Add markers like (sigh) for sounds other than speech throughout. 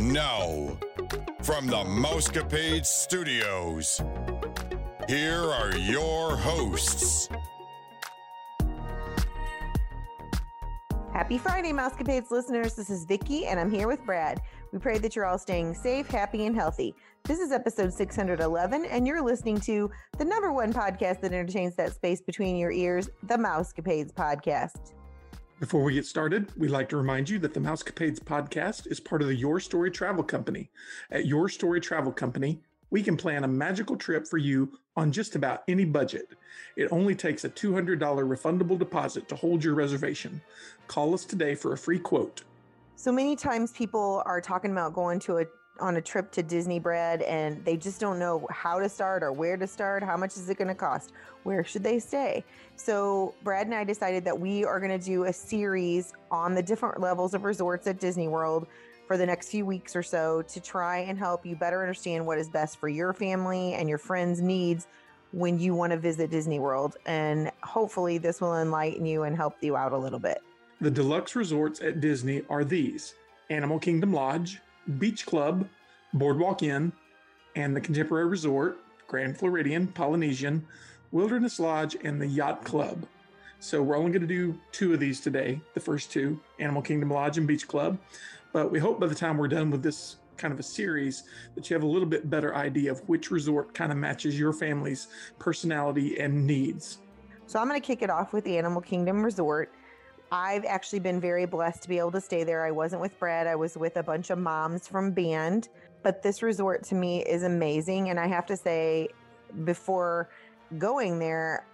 Now, from the Mousecapade Studios, here are your hosts. Happy Friday, Mousecapades listeners. This is Vicki, and I'm here with Brad. We pray that you're all staying safe, happy, and healthy. This is episode 611, and you're listening to the number one podcast that entertains that space between your ears, the Mousecapades podcast. Before we get started, we'd like to remind you that the Mousecapades podcast is part of the Your Story Travel Company. At Your Story Travel Company, we can plan a magical trip for you on just about any budget. It only takes a $200 refundable deposit to hold your reservation. Call us today for a free quote. So many times people are talking about going to a on a trip to Disney Brad and they just don't know how to start or where to start. How much is it going to cost? Where should they stay? So, Brad and I decided that we are going to do a series on the different levels of resorts at Disney World for the next few weeks or so to try and help you better understand what is best for your family and your friends' needs when you want to visit Disney World. And hopefully, this will enlighten you and help you out a little bit. The deluxe resorts at Disney are these Animal Kingdom Lodge, Beach Club, Boardwalk Inn, and the Contemporary Resort, Grand Floridian, Polynesian, Wilderness Lodge, and the Yacht Club. So we're only going to do two of these today, the first two, Animal Kingdom Lodge and Beach Club. But we hope by the time we're done with this kind of a series that you have a little bit better idea of which resort kind of matches your family's personality and needs. So I'm going to kick it off with the Animal Kingdom Resort. I've actually been very blessed to be able to stay there. I wasn't with Brad, I was with a bunch of moms from band. But this resort to me is amazing. And I have to say, before going there,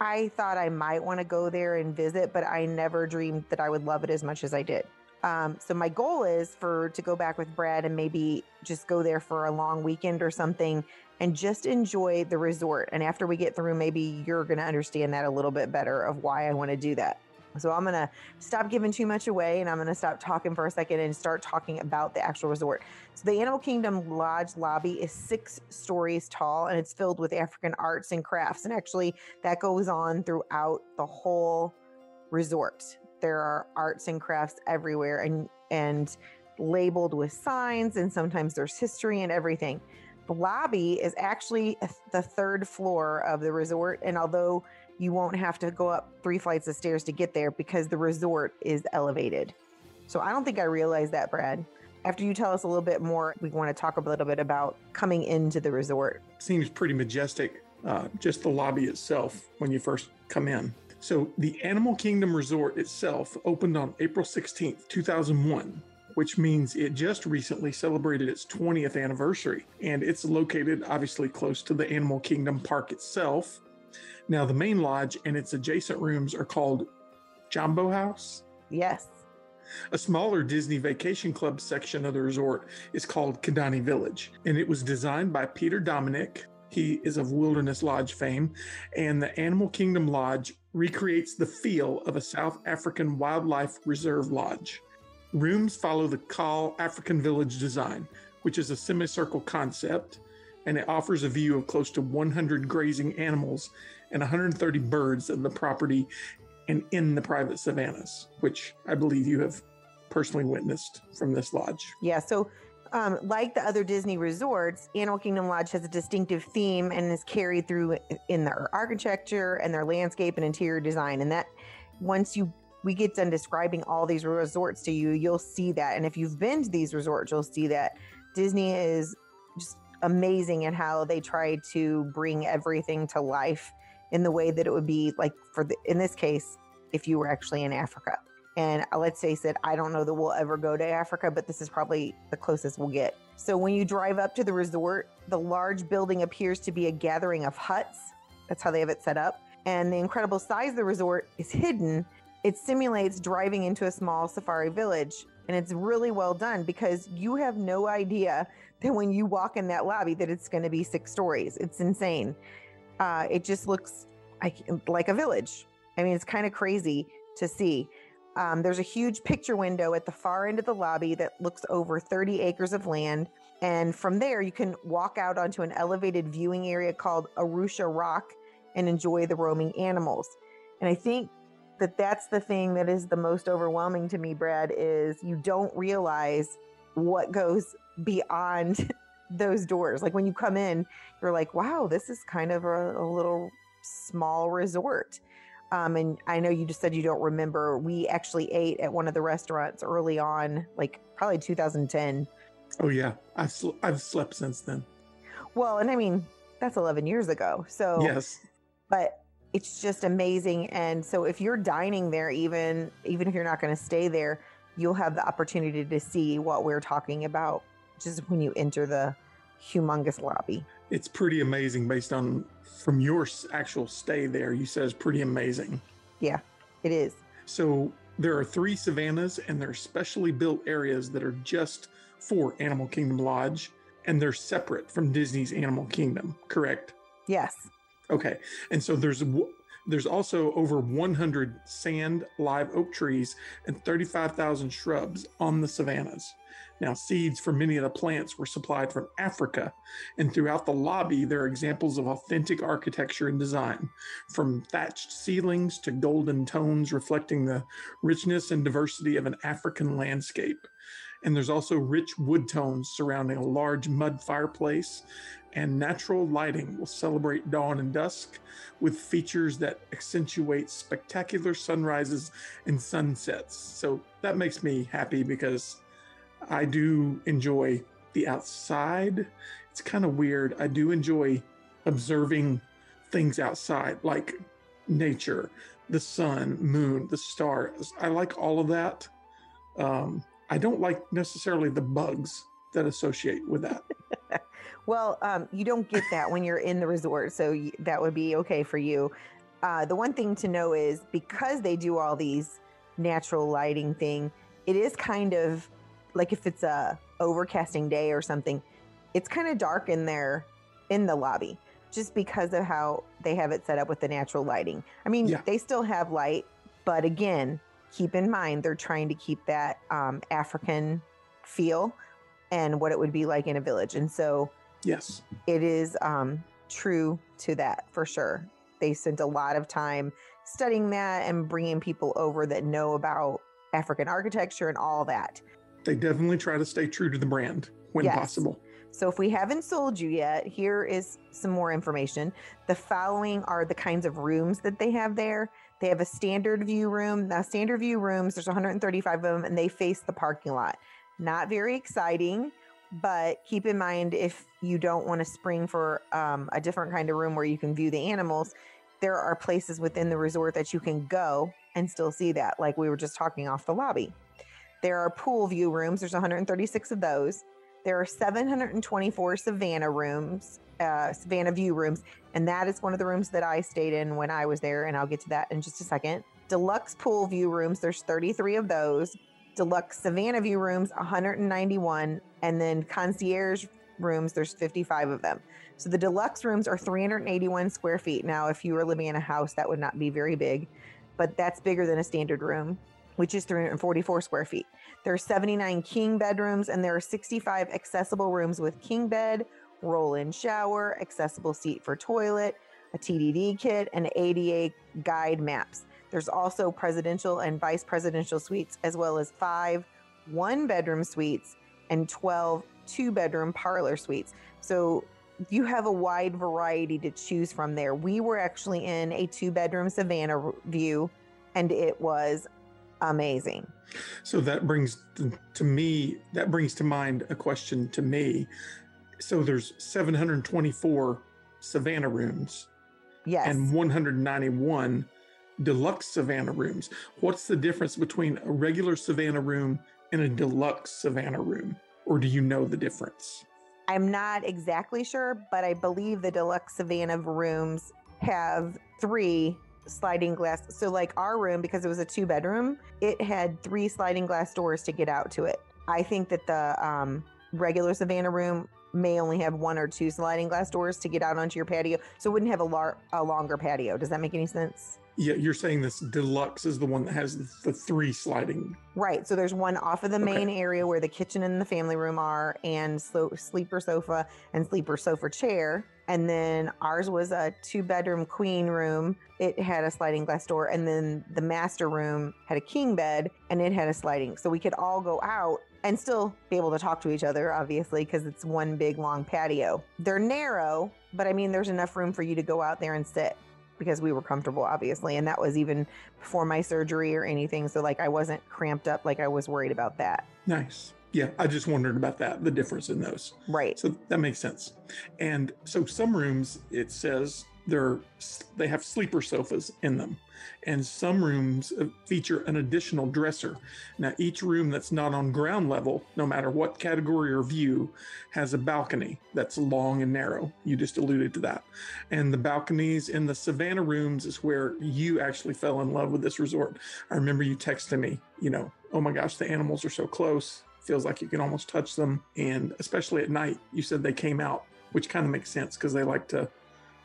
I thought I might want to go there and visit, but I never dreamed that I would love it as much as I did. Um, so my goal is for to go back with Brad and maybe just go there for a long weekend or something and just enjoy the resort. And after we get through, maybe you're going to understand that a little bit better of why I want to do that. So I'm going to stop giving too much away and I'm going to stop talking for a second and start talking about the actual resort. So the Animal Kingdom Lodge lobby is six stories tall and it's filled with African arts and crafts. And actually, that goes on throughout the whole resort. There are arts and crafts everywhere and and labeled with signs and sometimes there's history and everything. The lobby is actually uh, the third floor of the resort and although you won't have to go up three flights of stairs to get there because the resort is elevated. So I don't think I realized that, Brad. After you tell us a little bit more, we want to talk a little bit about coming into the resort. Seems pretty majestic, uh, just the lobby itself when you first come in. So, the Animal Kingdom Resort itself opened on April 16th, 2001, which means it just recently celebrated its 20th anniversary. And it's located obviously close to the Animal Kingdom Park itself. Now, the main lodge and its adjacent rooms are called Jambo House. Yes. A smaller Disney Vacation Club section of the resort is called Kidani Village, and it was designed by Peter Dominick. He is of Wilderness Lodge fame, and the Animal Kingdom Lodge recreates the feel of a South African wildlife reserve lodge. Rooms follow the kraal African Village design, which is a semicircle concept, and it offers a view of close to 100 grazing animals and 130 birds of the property and in the private savannas, which I believe you have personally witnessed from this lodge. Yeah. So, um, like the other Disney resorts, Animal Kingdom Lodge has a distinctive theme and is carried through in their architecture and their landscape and interior design. And that once you we get done describing all these resorts to you, you'll see that. And if you've been to these resorts, you'll see that Disney is just amazing at how they try to bring everything to life in the way that it would be like for the, in this case if you were actually in Africa. And uh, let's face it, I don't know that we'll ever go to Africa, but this is probably the closest we'll get. So when you drive up to the resort, the large building appears to be a gathering of huts. That's how they have it set up. And the incredible size of the resort is hidden. It simulates driving into a small safari village. And it's really well done because you have no idea that when you walk in that lobby that it's going to be six stories. It's insane. Uh, it just looks like, a village. I mean, it's kind of crazy to see. Um, there's a huge picture window at the far end of the lobby that looks over 30 acres of land. And from there, you can walk out onto an elevated viewing area called Arusha Rock and enjoy the roaming animals. And I think that that's the thing that is the most overwhelming to me, Brad, is you don't realize what goes beyond (laughs) those doors. Like when you come in, you're like, wow, this is kind of a, a little small resort. Um, and I know you just said you don't remember. We actually ate at one of the restaurants early on, like probably 2010. Oh yeah, I've sl- I've slept since then. Well, and I mean that's 11 years ago. So yes, but it's just amazing. And so if you're dining there, even even if you're not going to stay there, you'll have the opportunity to see what we're talking about just when you enter the humongous lobby. It's pretty amazing based on from your actual stay there. You said it's pretty amazing. Yeah, it is. So there are three savannas, and they're specially built areas that are just for Animal Kingdom Lodge, and they're separate from Disney's Animal Kingdom. Correct? Yes. Okay, and so there's there's also over 100 sand live oak trees and 35,000 shrubs on the savannas. Now, seeds for many of the plants were supplied from Africa, and throughout the lobby, there are examples of authentic architecture and design, from thatched ceilings to golden tones reflecting the richness and diversity of an African landscape. And there's also rich wood tones surrounding a large mud fireplace, and natural lighting will celebrate dawn and dusk with features that accentuate spectacular sunrises and sunsets. So that makes me happy because I do enjoy the outside. It's kind of weird. I do enjoy observing things outside, like nature, the sun, moon, the stars. I like all of that. Um, I don't like necessarily the bugs that associate with that. (laughs) well, um, you don't get that when you're in the resort, so that would be okay for you. Uh, the one thing to know is because they do all these natural lighting thing, it is kind of like if it's a overcasting day or something, it's kind of dark in there in the lobby just because of how they have it set up with the natural lighting. I mean, yeah. they still have light, but again, keep in mind they're trying to keep that um, African feel and what it would be like in a village. And so, yes, it is um, true to that for sure. They spent a lot of time studying that and bringing people over that know about African architecture and all that they definitely try to stay true to the brand when yes. possible. So if we haven't sold you yet, here is some more information. The following are the kinds of rooms that they have there. They have a standard view room. Now, standard view rooms, there's 135 of them, and they face the parking lot. Not very exciting, but keep in mind if you don't want to spring for um, a different kind of room where you can view the animals, there are places within the resort that you can go and still see that, like we were just talking off the lobby. There are pool view rooms. There's 136 of those. There are 724 Savannah rooms, uh, Savannah view rooms, and that is one of the rooms that I stayed in when I was there, and I'll get to that in just a second. Deluxe pool view rooms, there's 33 of those. Deluxe Savannah view rooms, 191, and then concierge rooms, there's 55 of them. So the deluxe rooms are 381 square feet. Now, if you were living in a house, that would not be very big, but that's bigger than a standard room which is 344 square feet. There are 79 king bedrooms and there are 65 accessible rooms with king bed, roll in shower, accessible seat for toilet, a TDD kit, and ADA guide maps. There's also presidential and vice presidential suites, as well as five one bedroom suites and 12 two bedroom parlor suites. So you have a wide variety to choose from there. We were actually in a two bedroom Savannah view, and it was amazing. So that brings to me, that brings to mind a question to me. So there's 724 Savannah rooms. Yes. And 191 deluxe Savannah rooms. What's the difference between a regular Savannah room and a deluxe Savannah room? Or do you know the difference? I'm not exactly sure, but I believe the deluxe Savannah rooms have three sliding glass. So, like our room, because it was a two bedroom, it had three sliding glass doors to get out to it. I think that the um, regular Savannah room may only have one or two sliding glass doors to get out onto your patio. So it wouldn't have a, lar- a longer patio. Does that make any sense? Yeah, you're saying this deluxe is the one that has the three sliding. Right. So there's one off of the main Okay. area where the kitchen and the family room are, and so sleeper sofa and sleeper sofa chair. And then ours was a two bedroom queen room. It had a sliding glass door. And then the master room had a king bed and it had a sliding. So we could all go out and still be able to talk to each other, obviously, because it's one big long patio. They're narrow, but I mean, there's enough room for you to go out there and sit because we were comfortable, obviously. And that was even before my surgery or anything. So, like, I wasn't cramped up like I was worried about that. Nice. Yeah, I just wondered about that, the difference in those. Right. So that makes sense. And so some rooms, it says they're they have sleeper sofas in them, and some rooms uh, feature an additional dresser. Now each room that's not on ground level, no matter what category or view, has a balcony that's long and narrow. You just alluded to that, and the balconies in the Savannah rooms is where you actually fell in love with this resort. I remember you texting me, you know, oh my gosh, the animals are so close feels like you can almost touch them. And especially at night, you said they came out, which kind of makes sense because they like to,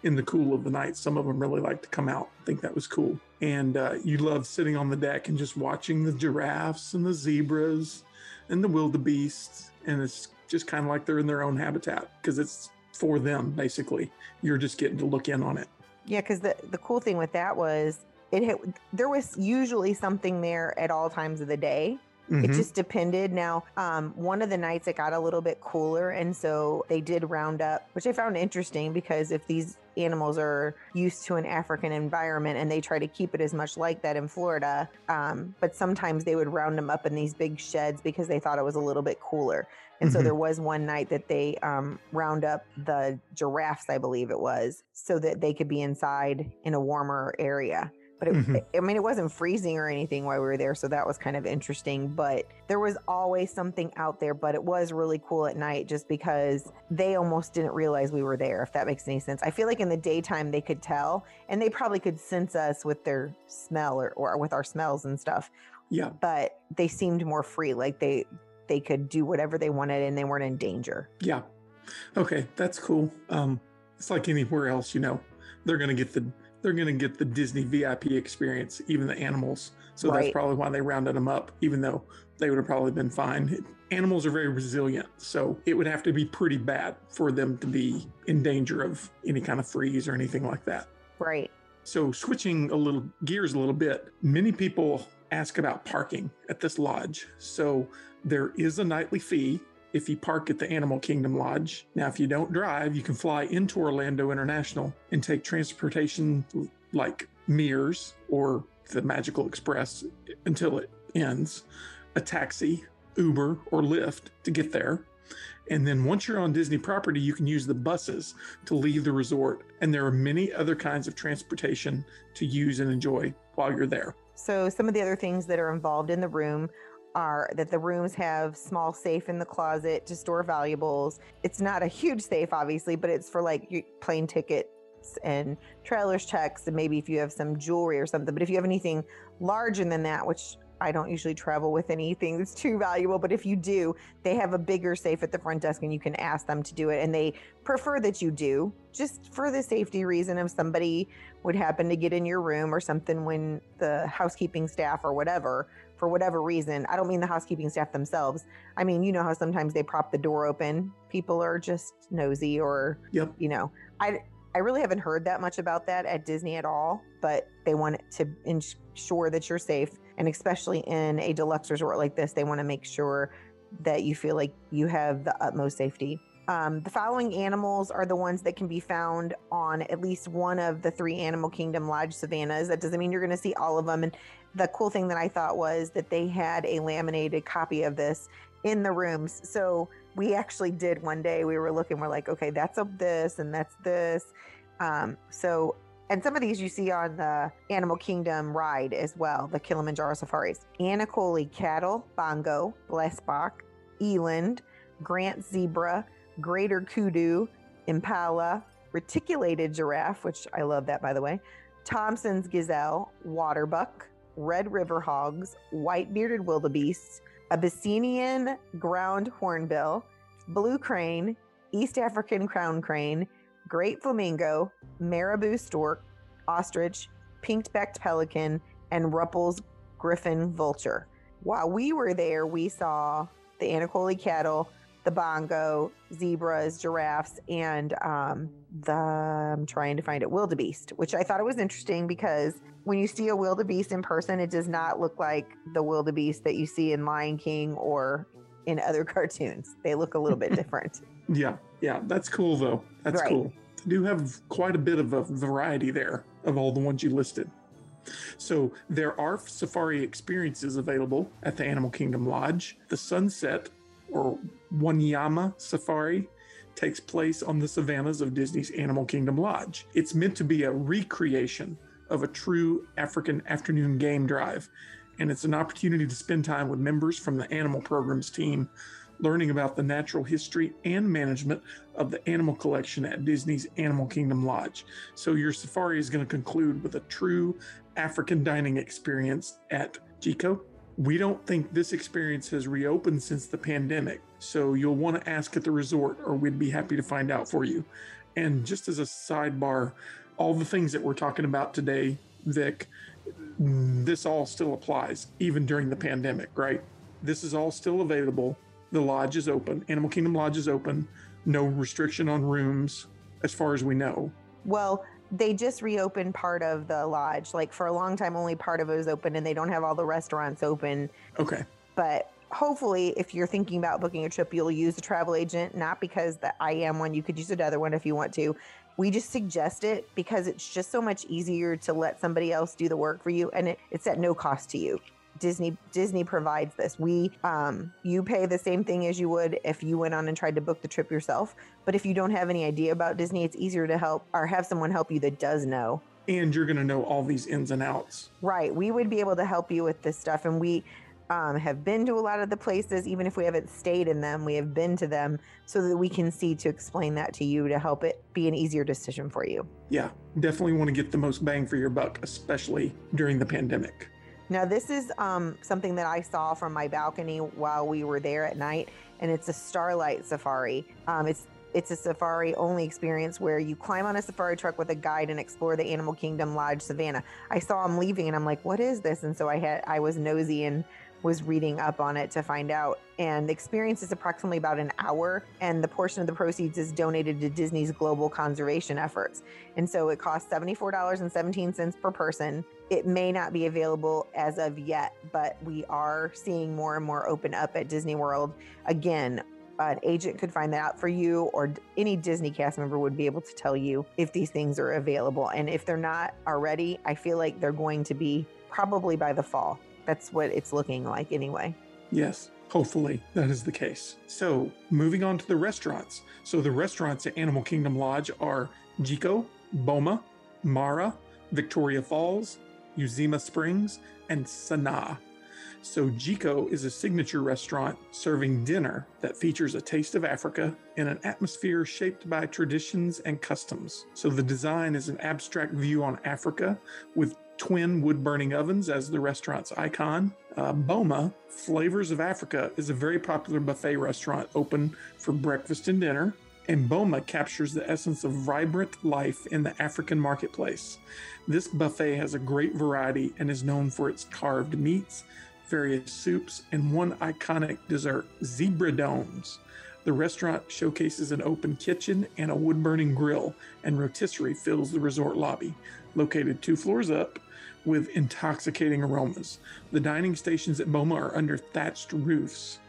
in the cool of the night, some of them really like to come out. I think that was cool. And uh, you love sitting on the deck and just watching the giraffes and the zebras and the wildebeests. And it's just kind of like they're in their own habitat because it's for them, basically. You're just getting to look in on it. Yeah, because the, the cool thing with that was it there was usually something there at all times of the day. It Mhm. just depended. Now, um, one of the nights it got a little bit cooler, and so they did round up, which I found interesting because if these animals are used to an African environment and they try to keep it as much like that in Florida, um, but sometimes they would round them up in these big sheds because they thought it was a little bit cooler. And so Mhm. there was one night that they um, round up the giraffes, I believe it was, so that they could be inside in a warmer area. But it, Mhm. I mean, it wasn't freezing or anything while we were there, so that was kind of interesting. But there was always something out there, but it was really cool at night just because they almost didn't realize we were there, if that makes any sense. I feel like in the daytime they could tell, and they probably could sense us with their smell or, or with our smells and stuff, Yeah. but they seemed more free, like they they could do whatever they wanted and they weren't in danger. Yeah. Okay, that's cool. Um, it's like anywhere else, you know, they're gonna get the they're gonna get the Disney VIP experience, even the animals. So that's probably why they rounded them up, even though they would have probably been fine. Animals are very resilient, so it would have to be pretty bad for them to be in danger of any kind of freeze or anything like that. Right. So, switching a little gears a little bit, many people ask about parking at this lodge. So, there is a nightly fee if you park at the Animal Kingdom Lodge. Now, if you don't drive, you can fly into Orlando International and take transportation like Mears or the Magical Express until it ends, a taxi, Uber, or Lyft to get there. And then once you're on Disney property, you can use the buses to leave the resort. And there are many other kinds of transportation to use and enjoy while you're there. So some of the other things that are involved in the room are that the rooms have small safe in the closet to store valuables. It's not a huge safe, obviously, but it's for like plane tickets and trailers checks, and maybe if you have some jewelry or something. But if you have anything larger than that, which I don't usually travel with anything that's too valuable, but if you do, they have a bigger safe at the front desk and you can ask them to do it. And they prefer that you do, just for the safety reason if somebody would happen to get in your room or something when the housekeeping staff or whatever, for whatever reason, I don't mean the housekeeping staff themselves. I mean, you know how sometimes they prop the door open. People are just nosy or, Yep. you know, I, I really haven't heard that much about that at Disney at all, but they want it to ensure that you're safe. And especially in a deluxe resort like this, they want to make sure that you feel like you have the utmost safety. Um, the following animals are the ones that can be found on at least one of the three Animal Kingdom Lodge savannas. That doesn't mean you're going to see all of them. And the cool thing that I thought was that they had a laminated copy of this in the rooms. So we actually did one day. We were looking, we're like, okay, that's of this and that's this. Um, so, and some of these you see on the Animal Kingdom ride as well, the Kilimanjaro safaris. Ankole cattle, bongo, blesbok, eland, Grant zebra, greater kudu, impala, reticulated giraffe, which I love that by the way, Thompson's gazelle, waterbuck, red river hogs, white bearded wildebeests, Abyssinian ground hornbill, blue crane, East African crown crane, great flamingo, marabou stork, ostrich, pink backed pelican, and Rüppell's griffon vulture. While we were there, we saw the Ankole cattle, the bongo, zebras, giraffes, and um, the I'm trying to find it wildebeest, which I thought it was interesting because when you see a wildebeest in person, it does not look like the wildebeest that you see in Lion King or in other (laughs) cartoons. They look a little bit (laughs) different. Yeah, yeah, that's cool though. That's Right. cool. They do have quite a bit of a variety there of all the ones you listed. So there are safari experiences available at the Animal Kingdom Lodge. The Sunset or Wanyama Safari takes place on the savannas of Disney's Animal Kingdom Lodge. It's meant to be a recreation of a true African afternoon game drive, and it's an opportunity to spend time with members from the animal programs team learning about the natural history and management of the animal collection at Disney's Animal Kingdom Lodge. So your safari is going to conclude with a true African dining experience at Jiko. We don't think this experience has reopened since the pandemic, so you'll want to ask at the resort, or we'd be happy to find out for you. And just as a sidebar, all the things that we're talking about today, Vic, this all still applies even during the pandemic, right? This is all still available. The lodge is open. Animal Kingdom Lodge is open. No restriction on rooms, as far as we know. Well, they just reopened part of the lodge. Like for a long time, only part of it was open, and they don't have all the restaurants open. Okay. But hopefully, if you're thinking about booking a trip, you'll use a travel agent. Not because that I am one. You could use another one if you want to. We just suggest it because it's just so much easier to let somebody else do the work for you, and it, it's at no cost to you. Disney Disney provides this. We um you pay the same thing as you would if you went on and tried to book the trip yourself. But if you don't have any idea about Disney, it's easier to help or have someone help you that does know. And you're going to know all these ins and outs. Right. We would be able to help you with this stuff. And we um, have been to a lot of the places, even if we haven't stayed in them, we have been to them so that we can see to explain that to you to help it be an easier decision for you. Yeah, definitely want to get the most bang for your buck, especially during the pandemic. Now, this is um, something that I saw from my balcony while we were there at night, and it's a starlight safari. Um, it's it's a safari only experience where you climb on a safari truck with a guide and explore the Animal Kingdom Lodge Savannah. I saw him leaving, and I'm like, "What is this?" And so I had I was nosy and was reading up on it to find out. And the experience is approximately about an hour, and the portion of the proceeds is donated to Disney's global conservation efforts. And so it costs $74.17 per person. It may not be available as of yet, but we are seeing more and more open up at Disney World. Again, an agent could find that out for you, or any Disney cast member would be able to tell you if these things are available. And if they're not already, I feel like they're going to be probably by the fall. That's what it's looking like anyway. Yes, hopefully that is the case. So, moving on to the restaurants. So, the restaurants at Animal Kingdom Lodge are Jiko, Boma, Mara, Victoria Falls, Uzima Springs, and Sanaa. So, Jiko is a signature restaurant serving dinner that features a taste of Africa in an atmosphere shaped by traditions and customs. So, the design is an abstract view on Africa with twin wood burning ovens as the restaurant's icon. Uh, Boma, Flavors of Africa, is a very popular buffet restaurant open for breakfast and dinner. And Boma captures the essence of vibrant life in the African marketplace. This buffet has a great variety and is known for its carved meats, various soups, and one iconic dessert, zebra domes. The restaurant showcases an open kitchen and a wood burning grill, and rotisserie fills the resort lobby, located two floors up with intoxicating aromas. The dining stations at Boma are under thatched roofs.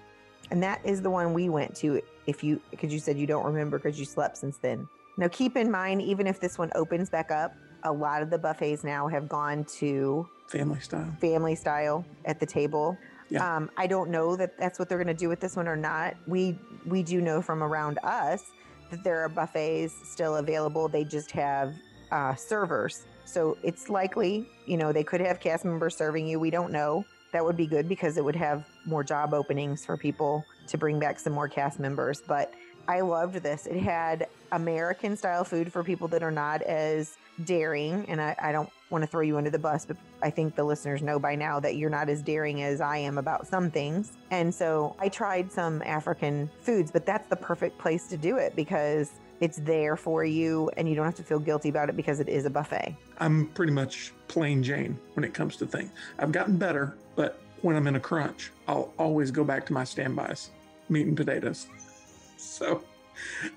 And that is the one we went to if you because you said you don't remember because you slept since then. Now keep in mind even if this one opens back up, a lot of the buffets now have gone to Family style. family style at the table. Yeah. Um, I don't know that that's what they're going to do with this one or not. We we do know from around us that there are buffets still available. They just have uh, servers, so it's likely you know they could have cast members serving you. We don't know. That would be good because it would have more job openings for people to bring back some more cast members. But I loved this. It had American style food for people that are not as daring, and I, I don't want to throw you under the bus, but I think the listeners know by now that you're not as daring as I am about some things. And so I tried some African foods, but that's the perfect place to do it because it's there for you and you don't have to feel guilty about it because it is a buffet. I'm pretty much plain Jane when it comes to things. I've gotten better, but when I'm in a crunch, I'll always go back to my standbys meat and potatoes. So,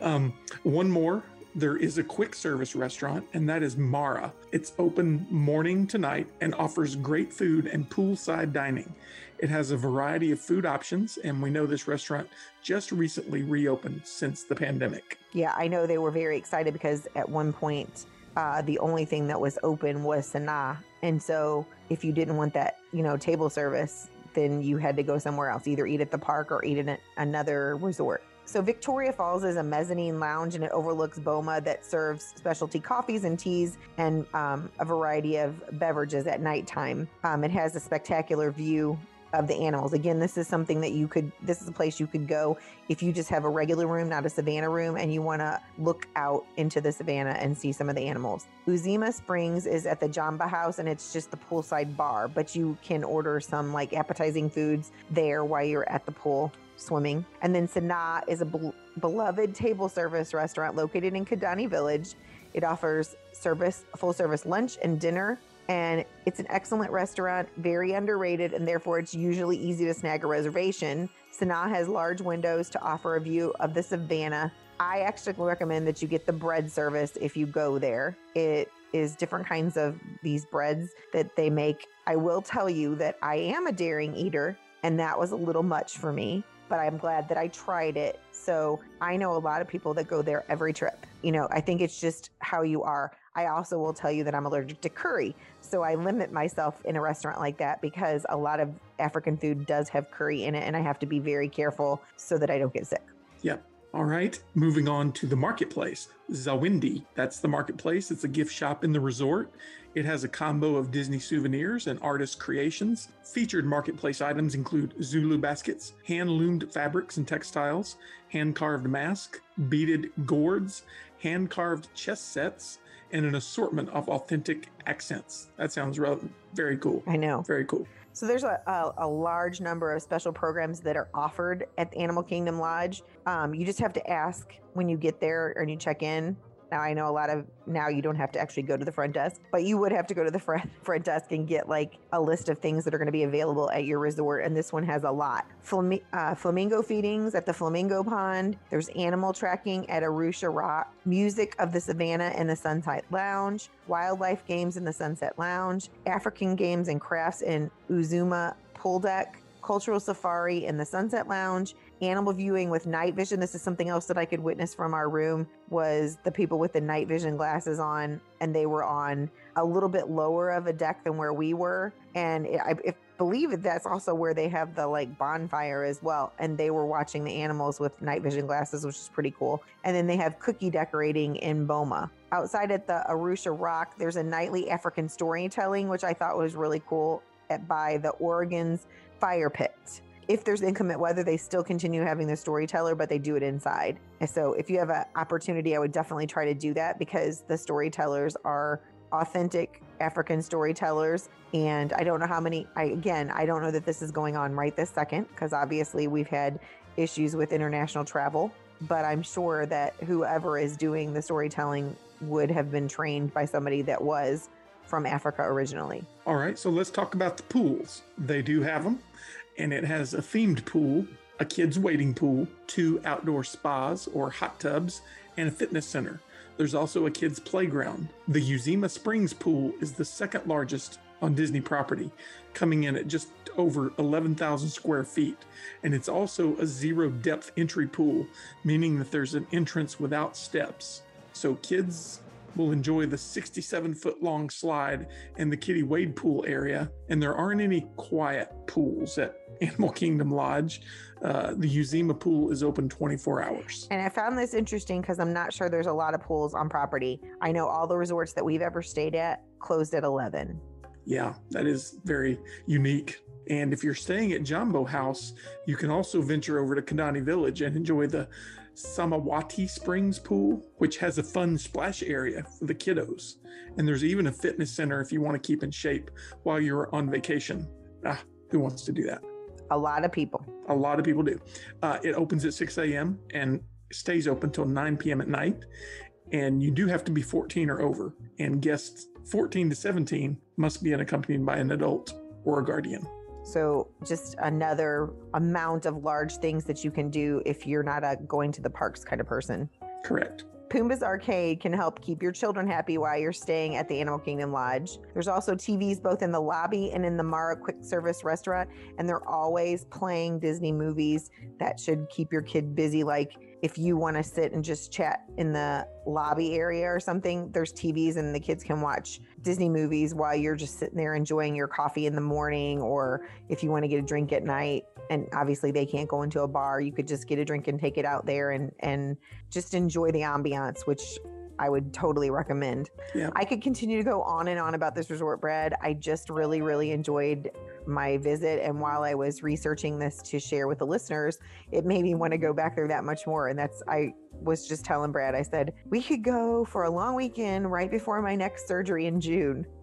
um, one more there is a quick service restaurant, and that is Mara. It's open morning to night and offers great food and poolside dining. It has a variety of food options, and we know this restaurant just recently reopened since the pandemic. Yeah, I know they were very excited because at one point, uh, the only thing that was open was Sanaa. And so if you didn't want that, you know, table service, then you had to go somewhere else, either eat at the park or eat at another resort. So Victoria Falls is a mezzanine lounge and it overlooks Boma that serves specialty coffees and teas and um, a variety of beverages at nighttime. Um, it has a spectacular view of the animals. Again, this is something that you could, this is a place you could go if you just have a regular room, not a savannah room, and you want to look out into the savannah and see some of the animals. Uzima Springs is at the Jambo House and it's just the poolside bar, but you can order some like appetizing foods there while you're at the pool swimming. And then Sanaa is a be- beloved table service restaurant located in Kidani Village. It offers service, full service lunch and dinner and it's an excellent restaurant, very underrated, and therefore it's usually easy to snag a reservation. Sanaa has large windows to offer a view of the savannah. I actually recommend that you get the bread service if you go there. It is different kinds of these breads that they make. I will tell you that I am a daring eater, and that was a little much for me, but I'm glad that I tried it. So I know a lot of people that go there every trip. You know, I think it's just how you are. I also will tell you that I'm allergic to curry. So I limit myself in a restaurant like that because a lot of African food does have curry in it and I have to be very careful so that I don't get sick. Yep. All right, moving on to the marketplace. Zawadi, that's the marketplace. It's a gift shop in the resort. It has a combo of Disney souvenirs and artist creations. Featured marketplace items include Zulu baskets, hand loomed fabrics and textiles, hand carved mask, beaded gourds, hand carved chess sets, and an assortment of authentic accents. That sounds re- very cool. I know. Very cool. So there's a, a, a, large number of special programs that are offered at the Animal Kingdom Lodge. Um, you just have to ask when you get there or you check in now I know a lot of now you don't have to actually go to the front desk, but you would have to go to the front (laughs) front desk and get like a list of things that are going to be available at your resort. And this one has a lot. Flam- uh, flamingo feedings at the Flamingo Pond. There's animal tracking at Arusha Rock. Music of the Savannah in the Sunset Lounge. Wildlife games in the Sunset Lounge. African games and crafts in Uzima Pool Deck cultural safari in the Sunset Lounge, animal viewing with night vision. This is something else that I could witness from our room was the people with the night vision glasses on, and they were on a little bit lower of a deck than where we were. And I, I believe that's also where they have the like bonfire as well. And they were watching the animals with night vision glasses, which is pretty cool. And then they have cookie decorating in Boma. Outside at the Arusha Rock, there's a nightly African storytelling, which I thought was really cool at, by the Oregon's fire pit. If there's inclement weather, they still continue having the storyteller, but they do it inside. So if you have an opportunity, I would definitely try to do that because the storytellers are authentic African storytellers. And I don't know how many, I, again, I don't know that this is going on right this second because obviously we've had issues with international travel, but I'm sure that whoever is doing the storytelling would have been trained by somebody that was from Africa originally. All right, so let's talk about the pools. They do have them, and it has a themed pool, a kids' waiting pool, two outdoor spas or hot tubs, and a fitness center. There's also a kids' playground. The Uzima Springs pool is the second largest on Disney property, coming in at just over 11,000 square feet. And it's also a zero depth entry pool, meaning that there's an entrance without steps. So kids will enjoy the 67 foot long slide in the Kitty Wade pool area. And there aren't any quiet pools at Animal Kingdom Lodge. Uh, the Uzima pool is open 24 hours. And I found this interesting because I'm not sure there's a lot of pools on property. I know all the resorts that we've ever stayed at closed at 11. Yeah, that is very unique. And if you're staying at Jambo House, you can also venture over to Kidani Village and enjoy the Samawati Springs Pool, which has a fun splash area for the kiddos. And there's even a fitness center if you want to keep in shape while you're on vacation. Ah, who wants to do that? A lot of people. A lot of people do. Uh, it opens at 6 a.m. and stays open till 9 p.m. at night. And you do have to be 14 or over. And guests 14 to 17 must be accompanied by an adult or a guardian. So, just another amount of large things that you can do if you're not a going to the parks kind of person. Correct. Pumbaa's Arcade can help keep your children happy while you're staying at the Animal Kingdom Lodge. There's also TVs both in the lobby and in the Mara quick service restaurant, and they're always playing Disney movies that should keep your kid busy. Like if you want to sit and just chat in the lobby area or something, there's TVs and the kids can watch Disney movies while you're just sitting there enjoying your coffee in the morning, or if you want to get a drink at night. And obviously, they can't go into a bar. You could just get a drink and take it out there and and just enjoy the ambiance, which I would totally recommend. Yeah. I could continue to go on and on about this resort, Brad. I just really, really enjoyed my visit. And while I was researching this to share with the listeners, it made me want to go back there that much more. And that's, I was just telling Brad, I said, we could go for a long weekend right before my next surgery in June. (laughs)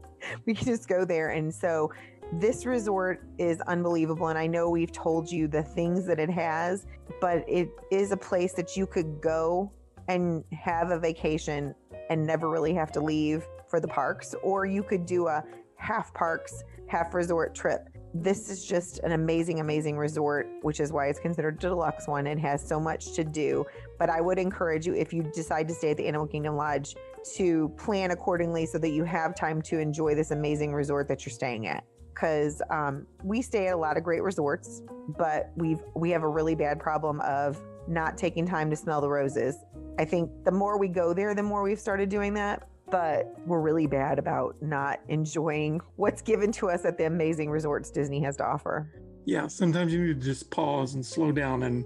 We could just go there. And so, this resort is unbelievable. And I know we've told you the things that it has, but it is a place that you could go and have a vacation and never really have to leave for the parks, or you could do a half parks, half resort trip. This is just an amazing, amazing resort, which is why it's considered a deluxe one. It has so much to do. But I would encourage you, if you decide to stay at the Animal Kingdom Lodge, to plan accordingly so that you have time to enjoy this amazing resort that you're staying at. Because um, we stay at a lot of great resorts, but we've we have a really bad problem of not taking time to smell the roses. I think the more we go there, the more we've started doing that. But we're really bad about not enjoying what's given to us at the amazing resorts Disney has to offer. Yeah, sometimes you need to just pause and slow down and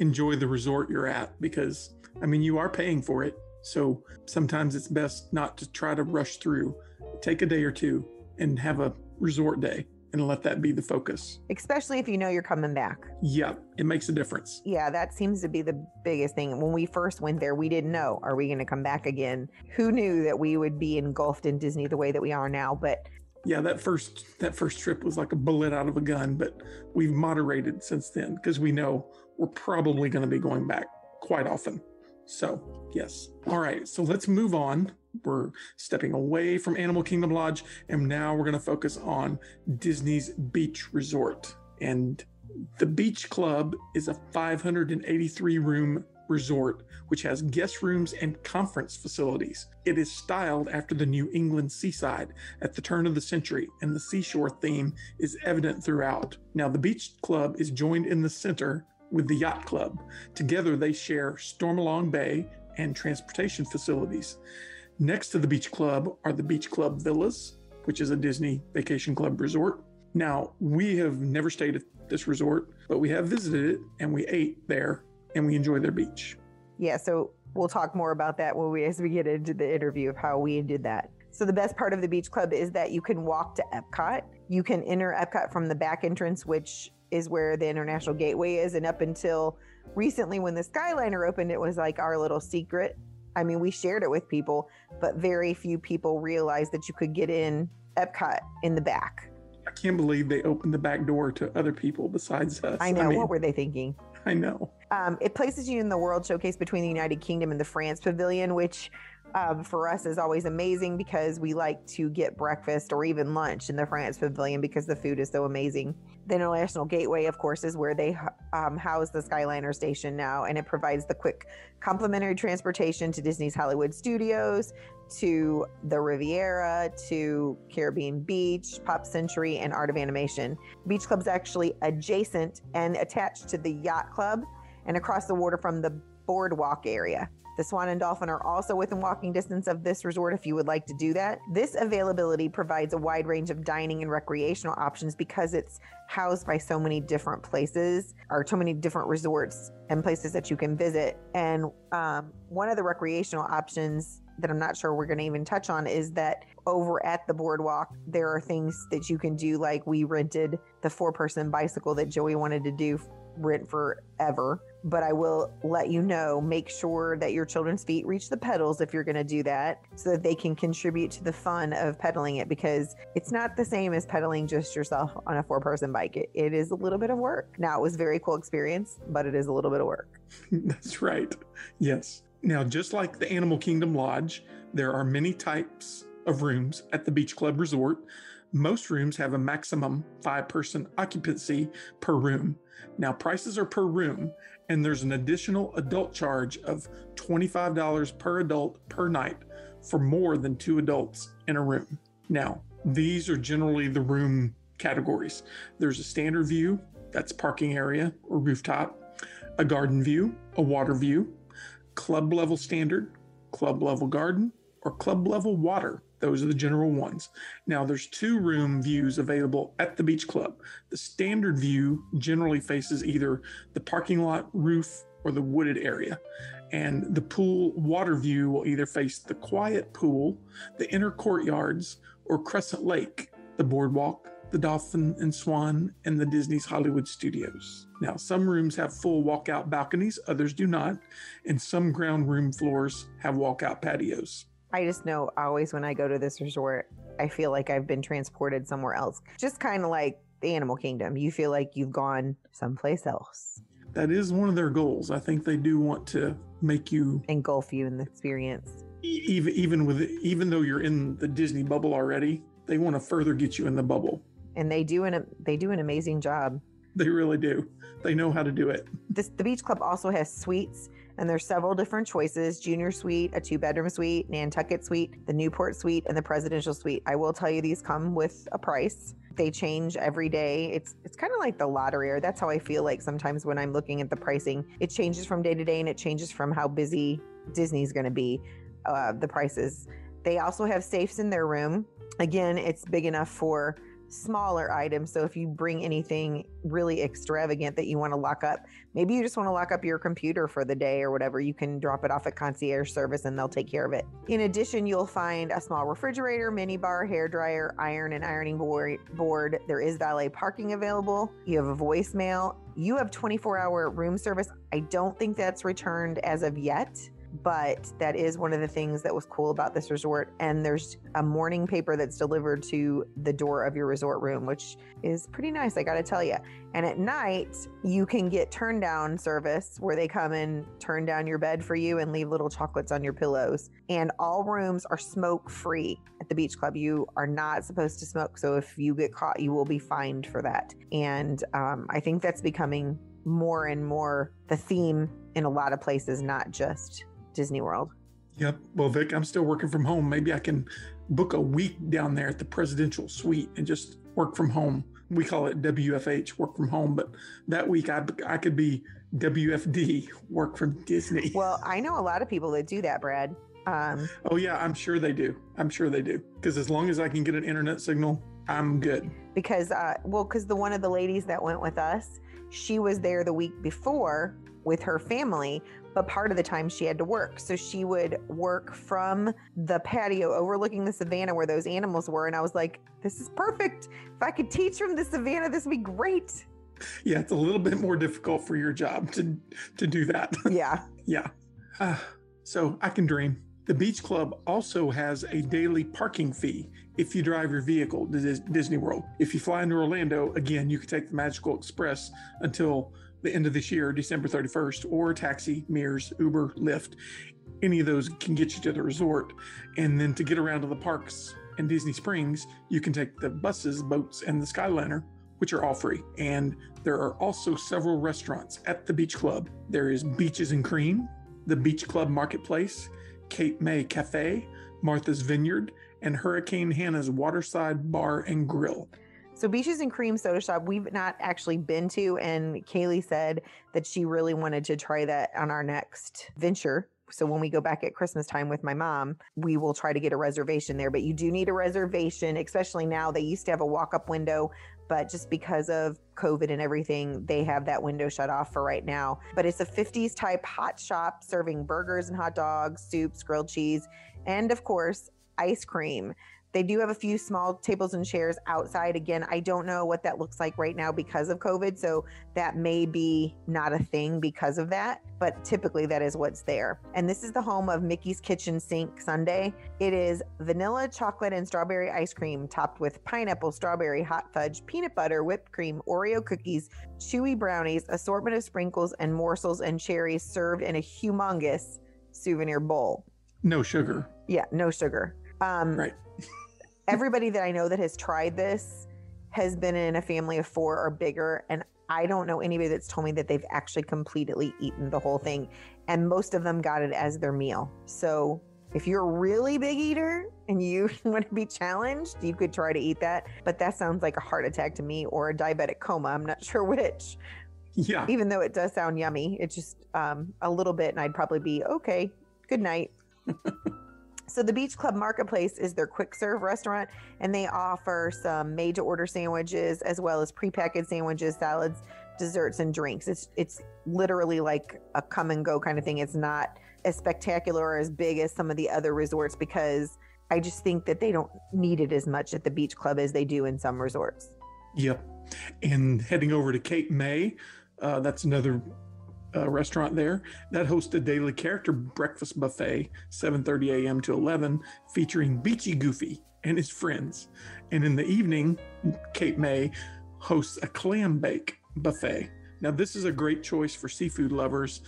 enjoy the resort you're at because, I mean, you are paying for it. So sometimes it's best not to try to rush through. Take a day or two and have a resort day and let that be the focus. Especially if you know you're coming back. Yeah, it makes a difference. Yeah, that seems to be the biggest thing. When we first went there, we didn't know, are we going to come back again? Who knew that we would be engulfed in Disney the way that we are now? But yeah, that first that first trip was like a bullet out of a gun, but we've moderated since then because we know we're probably going to be going back quite often. So, yes. All right, so let's move on we're stepping away from Animal Kingdom Lodge, and now we're going to focus on Disney's Beach Resort. And the Beach Club is a 583 room resort which has guest rooms and conference facilities. It is styled after the New England seaside at the turn of the century, and the seashore theme is evident throughout. Now, the Beach Club is joined in the center with the Yacht Club. Together, they share Stormalong Bay and transportation facilities. Next to the beach club are the Beach Club Villas, which is a Disney Vacation Club resort. Now, we have never stayed at this resort, but we have visited it and we ate there and we enjoy their beach. Yeah, so we'll talk more about that when we as we get into the interview of how we did that. So the best part of the beach club is that you can walk to Epcot. You can enter Epcot from the back entrance, which is where the International Gateway is, and up until recently when the Skyliner opened, it was like our little secret I mean, we shared it with people, but very few people realized that you could get in Epcot in the back. I can't believe they opened the back door to other people besides us. I know. I mean, what were they thinking? I know. Um, it places you in the World Showcase between the United Kingdom and the France Pavilion, which um, for us is always amazing because we like to get breakfast or even lunch in the France Pavilion because the food is so amazing. The International Gateway, of course, is where they um, house the Skyliner station now, and it provides the quick complimentary transportation to Disney's Hollywood Studios, to the Riviera, to Caribbean Beach, Pop Century, and Art of Animation. Beach Club's actually adjacent and attached to the Yacht Club and across the water from the boardwalk area. The Swan and Dolphin are also within walking distance of this resort if you would like to do that. This availability provides a wide range of dining and recreational options because it's housed by so many different places or so many different resorts and places that you can visit. And um, one of the recreational options that I'm not sure we're going to even touch on is that over at the boardwalk, there are things that you can do. Like we rented the four person bicycle that Joey wanted to do rent forever but I will let you know make sure that your children's feet reach the pedals if you're going to do that so that they can contribute to the fun of pedaling it because it's not the same as pedaling just yourself on a four person bike. It, it is a little bit of work. Now, it was a very cool experience, but it is a little bit of work. (laughs) That's right. Yes. Now, just like the Animal Kingdom Lodge, there are many types of rooms at the Beach Club Resort. Most rooms have a maximum five person occupancy per room. Now, prices are per room, and there's an additional adult charge of $25 per adult per night for more than two adults in a room. Now, these are generally the room categories there's a standard view, that's parking area or rooftop, a garden view, a water view, club level standard, club level garden, or club level water. Those are the general ones. Now, there's two room views available at the beach club. The standard view generally faces either the parking lot, roof, or the wooded area. And the pool water view will either face the quiet pool, the inner courtyards, or Crescent Lake, the boardwalk, the Dolphin and Swan, and the Disney's Hollywood Studios. Now, some rooms have full walkout balconies, others do not, and some ground room floors have walkout patios. I just know always when I go to this resort, I feel like I've been transported somewhere else. Just kind of like the animal kingdom. You feel like you've gone someplace else. That is one of their goals. I think they do want to make you engulf you in the experience. Even even with even though you're in the Disney bubble already, they want to further get you in the bubble. And they do an they do an amazing job. They really do. They know how to do it. This the beach club also has suites and there's several different choices junior suite a two bedroom suite nantucket suite the newport suite and the presidential suite. I will tell you these come with a price. They change every day. It's it's kind of like the lottery or that's how i feel like sometimes when i'm looking at the pricing. It changes from day to day and it changes from how busy disney's going to be uh, the prices. They also have safes in their room. Again it's big enough for smaller items. So if you bring anything really extravagant that you want to lock up, maybe you just want to lock up your computer for the day or whatever, you can drop it off at concierge service and they'll take care of it. In addition, you'll find a small refrigerator, mini bar, hair dryer, iron and ironing board. There is valet parking available. You have a voicemail. You have 24 hour room service. I don't think that's returned as of yet but that is one of the things that was cool about this resort. And there's a morning paper that's delivered to the door of your resort room, which is pretty nice, I gotta tell you. And at night, you can get turn down service where they come and turn down your bed for you and leave little chocolates on your pillows. And all rooms are smoke free at the beach club. You are not supposed to smoke. So if you get caught, you will be fined for that. And um, I think that's becoming more and more the theme in a lot of places, not just Disney World. Yep. Well, Vic, I'm still working from home. Maybe I can book a week down there at the presidential suite and just work from home. We call it WFH, work from home, but that week I, I could be WFD, work from Disney. (laughs) Well, I know a lot of people that do that, Brad. Um, oh, yeah, I'm sure they do. I'm sure they do. Because as long as I can get an internet signal, I'm good. Because, uh, well, because the one of the ladies that went with us, she was there the week before with her family, but part of the time she had to work. So she would work from the patio overlooking the savannah where those animals were. And I was like, this is perfect. If I could teach from the savannah, this would be great. Yeah, it's a little bit more difficult for your job to to do that. (laughs) Yeah. yeah. Uh, so I can dream. The beach club also has a daily parking fee if you drive your vehicle to Disney World. If you fly into Orlando, again, you can take the Magical Express until the end of this year, December 31st, or taxi, Mears, Uber, Lyft. Any of those can get you to the resort. And then to get around to the parks and Disney Springs, you can take the buses, boats, and the Skyliner, which are all free. And there are also several restaurants at the Beach Club. There is Beaches and Cream, the Beach Club Marketplace, Cape May Cafe, Martha's Vineyard, and Hurricane Hanna's Waterside Bar and Grill. So Beaches and Cream Soda Shop, we've not actually been to, and Kaylee said that she really wanted to try that on our next venture. So when we go back at Christmas time with my mom, we will try to get a reservation there. But you do need a reservation, especially now. They used to have a walk-up window, but just because of COVID and everything, they have that window shut off for right now. But it's a 50s type hot shop serving burgers and hot dogs, soups, grilled cheese, and of course, ice cream They do have a few small tables and chairs outside. Again, I don't know what that looks like right now because of COVID. So that may be not a thing because of that, but typically that is what's there. And this is the home of Mickey's Kitchen Sink Sundae. It is vanilla, chocolate, and strawberry ice cream topped with pineapple, strawberry, hot fudge, peanut butter, whipped cream, Oreo cookies, chewy brownies, assortment of sprinkles and morsels and cherries served in a humongous souvenir bowl. No sugar. Yeah, no sugar. Um, Right. Everybody that I know that has tried this has been in a family of four or bigger. And I don't know anybody that's told me that they've actually completely eaten the whole thing. And most of them got it as their meal. So if you're a really big eater and you (laughs) want to be challenged, you could try to eat that. But that sounds like a heart attack to me or a diabetic coma. I'm not (laughs) sure which. Yeah. Even though it does sound yummy, it's just um, a little bit, and I'd probably be okay. Good night. (laughs) so the Beach Club Marketplace is their quick serve restaurant, and they offer some made to order sandwiches as well as prepackaged sandwiches, salads, desserts, and drinks. It's it's literally like a come and go kind of thing. It's not as spectacular or as big as some of the other resorts because I just think that they don't need it as much at the Beach Club as they do in some resorts. Yep. And heading over to Cape May, uh, that's another uh, restaurant there that hosts a daily character breakfast buffet, 7:30 a.m. to 11, featuring Beachy Goofy and his friends. And in the evening, Cape May hosts a clam bake buffet. Now, this is a great choice for seafood lovers,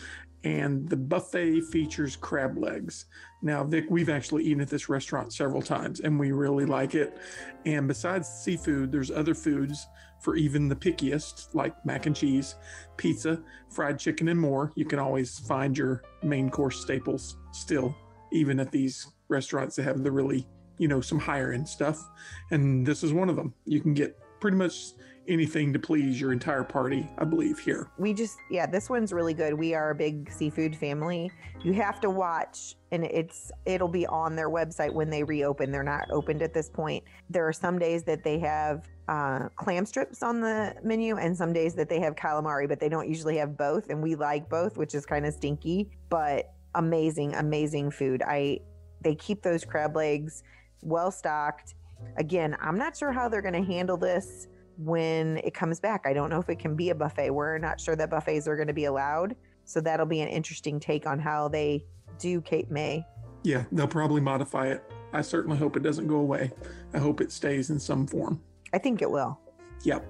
and the buffet features crab legs. Now, Vic, we've actually eaten at this restaurant several times, and we really like it. And besides seafood, there's other foods for even the pickiest, like mac and cheese, pizza, fried chicken, and more. You can always find your main course staples still, even at these restaurants that have the really, you know, some higher end stuff. And this is one of them. You can get pretty much anything to please your entire party, I believe, here. we just yeah this one's really good. We are a big seafood family. You have to watch and it's it'll be on their website when they reopen. They're not opened at this point. There are some days that they have uh, clam strips on the menu and some days that they have calamari but they don't usually have both and we like both which is kind of stinky but amazing amazing food. I they keep those crab legs well stocked. Again i'm not sure how they're going to handle this when it comes back. I don't know if it can be a buffet. We're not sure that buffets are going to be allowed. So that'll be an interesting take on how they do Cape May. Yeah, they'll probably modify it. I certainly hope it doesn't go away. I hope it stays in some form. I think it will. Yep.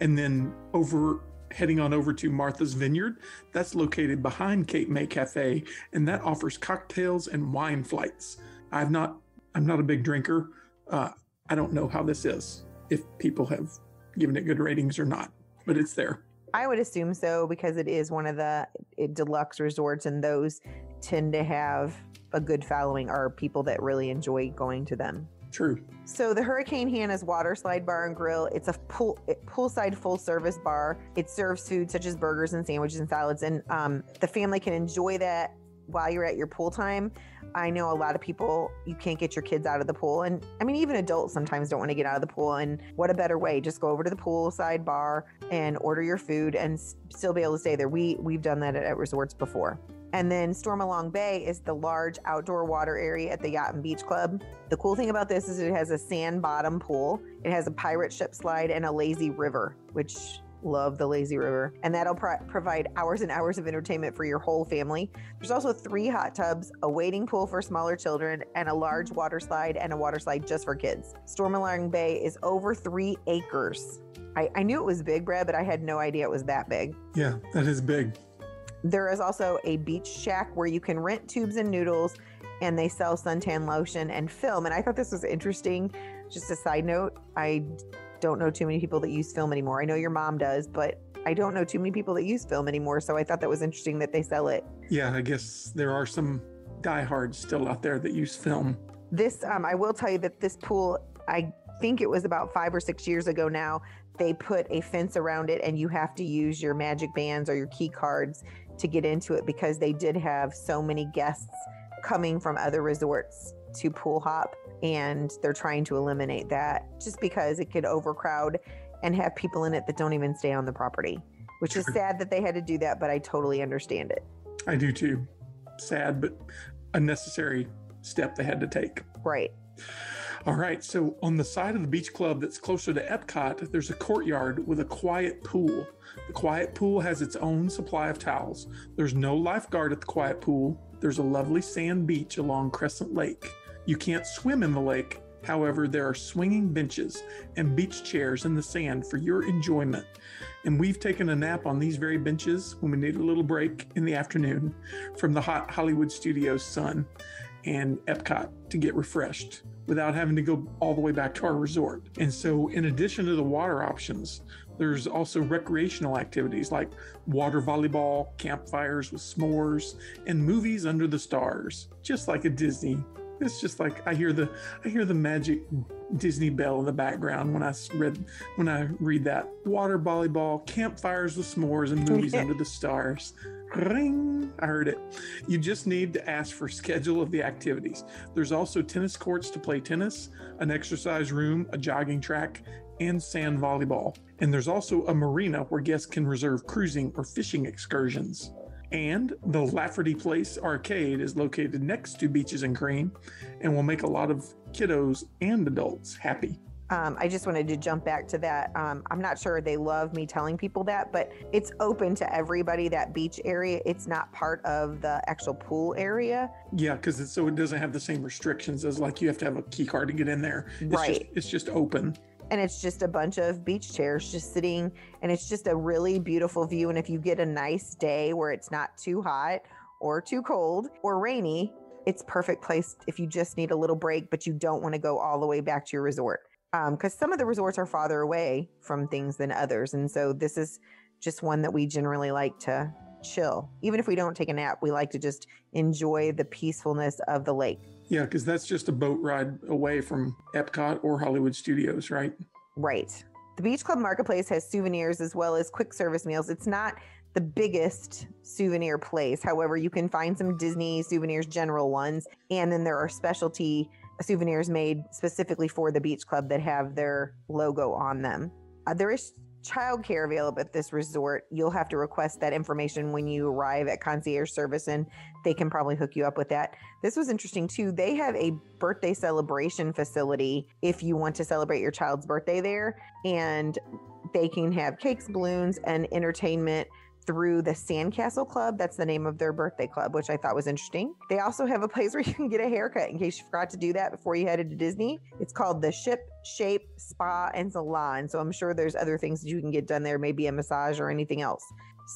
And then over heading on over to Martha's Vineyard, that's located behind Cape May Cafe, and that offers cocktails and wine flights. I've not, I'm not a big drinker. Uh, I don't know how this is, if people have given it good ratings or not, but it's there. I would assume so because it is one of the it, deluxe resorts, and those tend to have a good following or people that really enjoy going to them. True. So the Hurricane Hanna's Water Slide Bar and Grill, it's a pool poolside full service bar. It serves food such as burgers and sandwiches and salads, and um, the family can enjoy that while you're at your pool time. I know a lot of people you can't get your kids out of the pool, and I mean even adults sometimes don't want to get out of the pool. And what a better way? Just go over to the poolside bar and order your food and still be able to stay there. We we've done that at, at resorts before. And then Stormalong Bay is the large outdoor water area at the Yacht and Beach Club. The cool thing about this is it has a sand bottom pool, it has a pirate ship slide, and a lazy river, which love the lazy river. And that'll pro- provide hours and hours of entertainment for your whole family. There's also three hot tubs, a wading pool for smaller children, and a large water slide and a water slide just for kids. Stormalong Bay is over three acres. I, I knew it was big, Brad, but I had no idea it was that big. Yeah, that is big. There is also a beach shack where you can rent tubes and noodles and they sell suntan lotion and film. And I thought this was interesting. Just a side note, I don't know too many people that use film anymore. I know your mom does, but I don't know too many people that use film anymore. So I thought that was interesting that they sell it. Yeah, I guess there are some diehards still out there that use film. This, um, I will tell you that this pool, I think it was about five or six years ago now, they put a fence around it and you have to use your magic bands or your key cards to get into it because they did have so many guests coming from other resorts to pool hop and they're trying to eliminate that just because it could overcrowd and have people in it that don't even stay on the property which is sad that they had to do that but i totally understand it I do too. Sad, but a necessary step they had to take. right All right. So on the side of the beach club that's closer to Epcot, there's a courtyard with a quiet pool. The quiet pool has its own supply of towels. There's no lifeguard at the quiet pool. There's a lovely sand beach along Crescent Lake. You can't swim in the lake. However, there are swinging benches and beach chairs in the sand for your enjoyment. And we've taken a nap on these very benches when we need a little break in the afternoon from the hot Hollywood Studios sun and Epcot to get refreshed without having to go all the way back to our resort. And so, in addition to the water options, there's also recreational activities like water volleyball, campfires with s'mores, and movies under the stars, just like a Disney it's just like I hear the I hear the magic Disney bell in the background when I read when I read that water volleyball, campfires with s'mores, and movies under the stars. Ring! I heard it. You just need to ask for schedule of the activities. There's also tennis courts to play tennis, an exercise room, a jogging track, and sand volleyball. And there's also a marina where guests can reserve cruising or fishing excursions. And the Lafferty Place Arcade is located next to Beaches and Cream and will make a lot of kiddos and adults happy. Um, I just wanted to jump back to that. Um, I'm not sure they love me telling people that, but it's open to everybody. That beach area, it's not part of the actual pool area. Yeah, because so it doesn't have the same restrictions as like you have to have a key card to get in there. It's right. Just, it's just open and it's just a bunch of beach chairs just sitting and it's just a really beautiful view. And if you get a nice day where it's not too hot or too cold or rainy it's perfect place if you just need a little break but you don't want to go all the way back to your resort. Because um, some of the resorts are farther away from things than others and so this is just one that we generally like to chill. Even if we don't take a nap we like to just enjoy the peacefulness of the lake yeah, because that's just a boat ride away from Epcot or Hollywood Studios, right? Right. The Beach Club Marketplace has souvenirs as well as quick service meals. It's not the biggest souvenir place. However, you can find some Disney souvenirs, general ones, and then there are specialty souvenirs made specifically for the Beach Club that have their logo on them. Uh, there is childcare available at this resort, you'll have to request that information when you arrive at concierge service and they can probably hook you up with that. This was interesting too. They have a birthday celebration facility if you want to celebrate your child's birthday there and they can have cakes, balloons and entertainment through the Sandcastle Club. That's the name of their birthday club, which I thought was interesting. They also have a place (laughs) where you can get a haircut in case you forgot to do that before you headed to Disney. It's called the Ship Shape Spa and Salon. So I'm sure there's other things that you can get done there, maybe a massage or anything else.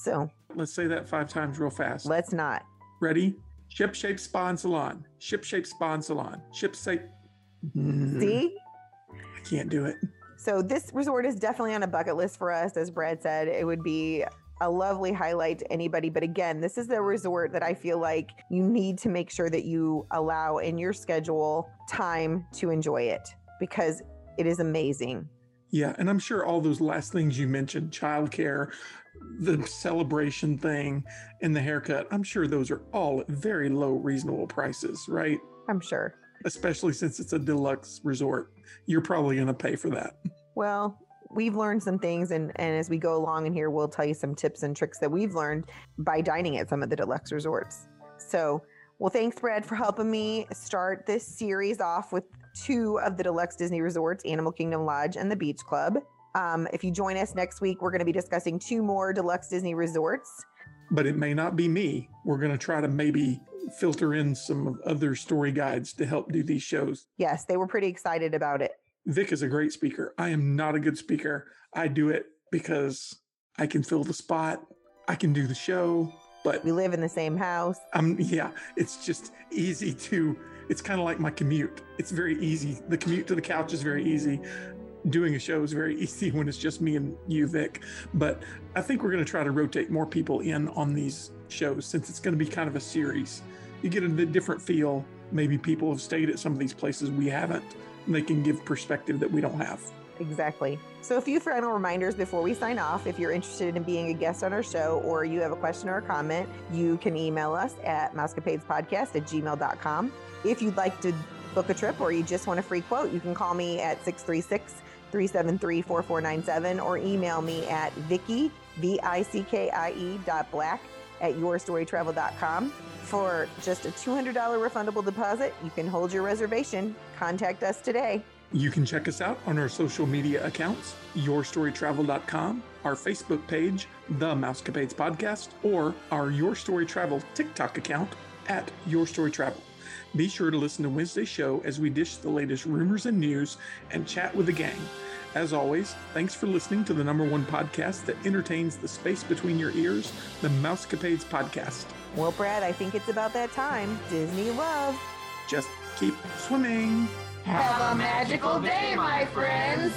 So let's say that five times real fast. Let's not. Ready? Ship Shape Spa and Salon. Ship Shape Spa and Salon. Ship Shape. Mm. See? I can't do it. So this resort is definitely on a bucket list for us. As Brad said, it would be a lovely highlight to anybody. But again, this is a resort that I feel like you need to make sure that you allow in your schedule time to enjoy it because it is amazing. Yeah. And I'm sure all those last things you mentioned childcare, the celebration thing, and the haircut, I'm sure those are all at very low, reasonable prices, right? I'm sure. Especially since it's a deluxe resort. You're probably going to pay for that. Well, we've learned some things and, and as we go along in here we'll tell you some tips and tricks that we've learned by dining at some of the deluxe resorts. So well thanks brad for helping me start this series off with two of the deluxe disney resorts animal kingdom lodge and the beach club. Um, if you join us next week we're going to be discussing two more deluxe disney resorts. But it may not be me. We're going to try to maybe filter in some other story guides to help do these shows. Yes they were pretty excited about it Vic is a great speaker. I am not a good speaker. I do it because I can fill the spot. I can do the show, but we live in the same house. Um, yeah, it's just easy to. It's kind of like my commute. It's very easy. The commute to the couch is very easy. Doing a show is very (laughs) easy when it's just me and you, Vic. But I think we're going to try to rotate more people in on these shows since it's going to be kind of a series. You get a different feel. Maybe people have stayed at some of these places we haven't and they can give perspective that we don't have. Exactly. So, a few final reminders before we sign off. If you're interested in being a guest on our show or you have a question or a comment, you can email us at mousecapadespodcast at gmail.com. If you'd like to book a trip or you just want a free quote, you can call me at 636 373 4497 or email me at Vickie, V I C K I E dot black at yourstorytravel.com. For just a $200 refundable deposit, you can hold your reservation. Contact us today. You can check us out on our social media accounts, yourstorytravel.com, our Facebook page, The Mousecapades Podcast, or our Your Story Travel TikTok account at Your Story Travel. Be sure to listen to Wednesday's show as we dish the latest rumors and news and chat with the gang. As always, thanks for listening to the number one podcast that entertains the space between your ears, the Mousecapades Podcast. Well, Brad, I think it's about that time. Disney love. Just keep swimming. Have a magical day, my friends!